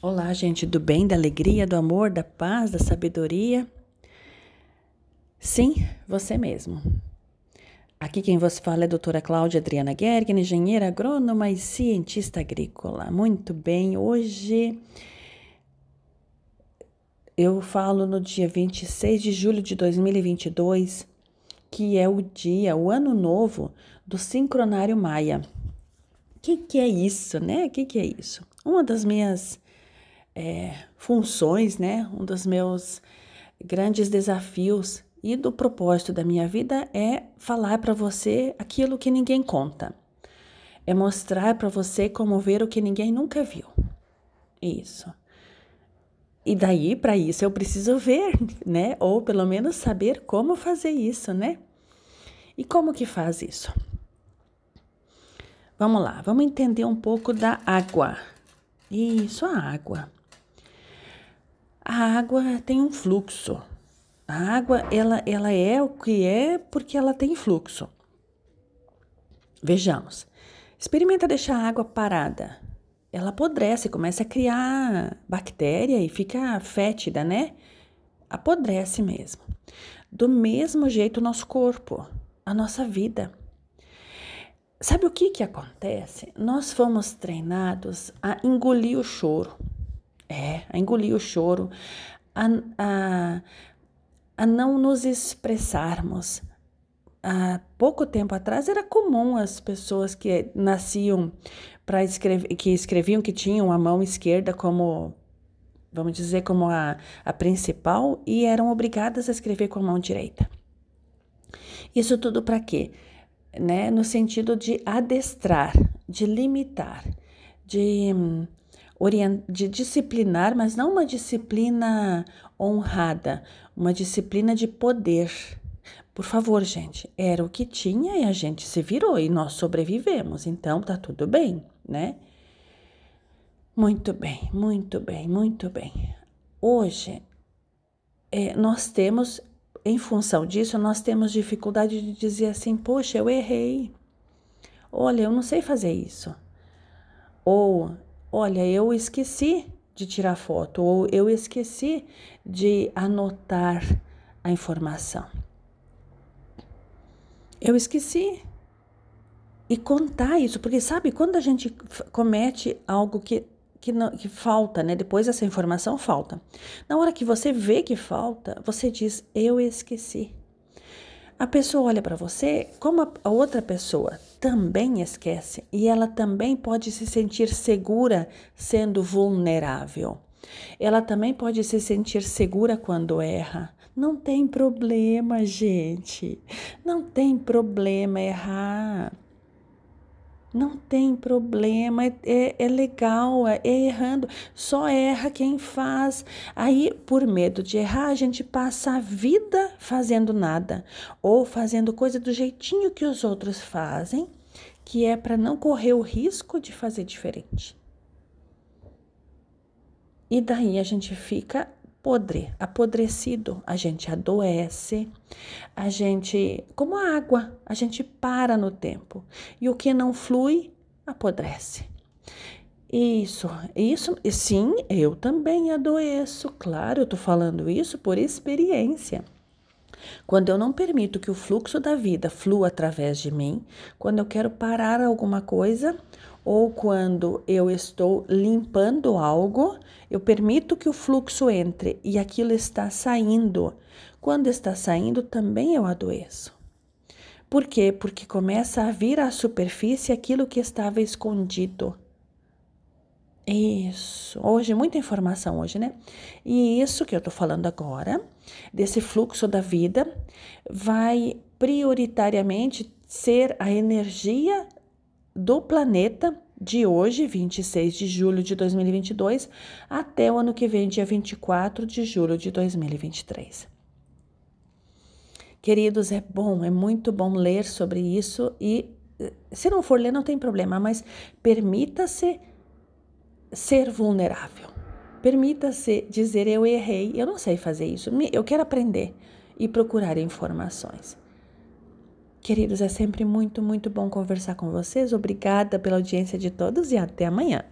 Olá, gente do bem, da alegria, do amor, da paz, da sabedoria. Sim, você mesmo. Aqui quem vos fala é a doutora Cláudia Adriana Gergen, engenheira agrônoma e cientista agrícola. Muito bem, hoje eu falo no dia 26 de julho de 2022, que é o dia, o ano novo do sincronário maia. O que, que é isso, né? O que, que é isso? Uma das minhas é, funções, né? Um dos meus grandes desafios e do propósito da minha vida é falar para você aquilo que ninguém conta. É mostrar para você como ver o que ninguém nunca viu. Isso. E daí, para isso, eu preciso ver, né? Ou pelo menos saber como fazer isso, né? E como que faz isso? Vamos lá, vamos entender um pouco da água. Isso, a água. A água tem um fluxo. A água, ela, ela é o que é porque ela tem fluxo. Vejamos. Experimenta deixar a água parada. Ela apodrece, começa a criar bactéria e fica fétida, né? Apodrece mesmo. Do mesmo jeito o nosso corpo, a nossa vida. Sabe o que que acontece? Nós fomos treinados a engolir o choro. É, a engolir o choro, a, a, a não nos expressarmos. Há pouco tempo atrás era comum as pessoas que nasciam para escrever, que escreviam que tinham a mão esquerda como, vamos dizer, como a, a principal e eram obrigadas a escrever com a mão direita. Isso tudo para quê? Né? No sentido de adestrar, de limitar, de de disciplinar, mas não uma disciplina honrada, uma disciplina de poder. Por favor, gente, era o que tinha e a gente se virou e nós sobrevivemos, então tá tudo bem, né? Muito bem, muito bem, muito bem. Hoje, é, nós temos, em função disso, nós temos dificuldade de dizer assim: poxa, eu errei. Olha, eu não sei fazer isso. Ou Olha, eu esqueci de tirar foto ou eu esqueci de anotar a informação. Eu esqueci. E contar isso, porque sabe, quando a gente comete algo que, que, não, que falta, né? Depois essa informação falta. Na hora que você vê que falta, você diz: Eu esqueci. A pessoa olha para você como a outra pessoa também esquece e ela também pode se sentir segura sendo vulnerável. Ela também pode se sentir segura quando erra. Não tem problema, gente. Não tem problema errar. Não tem problema, é, é, é legal, é, é, errando. Só erra quem faz. Aí, por medo de errar, a gente passa a vida fazendo nada ou fazendo coisa do jeitinho que os outros fazem, que é para não correr o risco de fazer diferente. E daí a gente fica podre, apodrecido, a gente adoece, a gente, como a água, a gente para no tempo. E o que não flui, apodrece. Isso, isso, sim, eu também adoeço, claro, eu tô falando isso por experiência. Quando eu não permito que o fluxo da vida flua através de mim, quando eu quero parar alguma coisa, ou quando eu estou limpando algo, eu permito que o fluxo entre e aquilo está saindo. Quando está saindo, também eu adoeço. Por quê? Porque começa a vir à superfície aquilo que estava escondido. Isso. Hoje, muita informação hoje, né? E isso que eu tô falando agora, desse fluxo da vida, vai prioritariamente ser a energia do planeta de hoje, 26 de julho de 2022, até o ano que vem, dia 24 de julho de 2023. Queridos, é bom, é muito bom ler sobre isso e se não for ler, não tem problema, mas permita-se ser vulnerável. Permita-se dizer eu errei, eu não sei fazer isso, eu quero aprender e procurar informações. Queridos, é sempre muito, muito bom conversar com vocês. Obrigada pela audiência de todos e até amanhã.